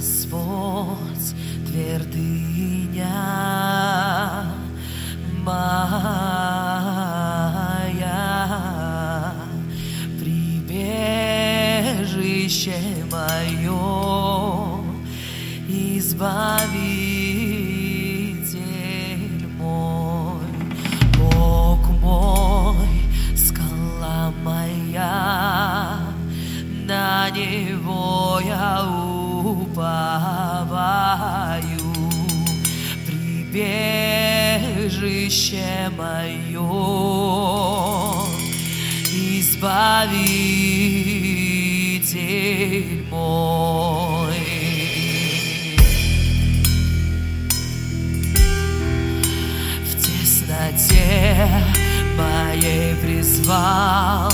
Господь, твердыня моя, прибежище мое, избавитель прибежище мое, избавитель мой. В тесноте моей призвал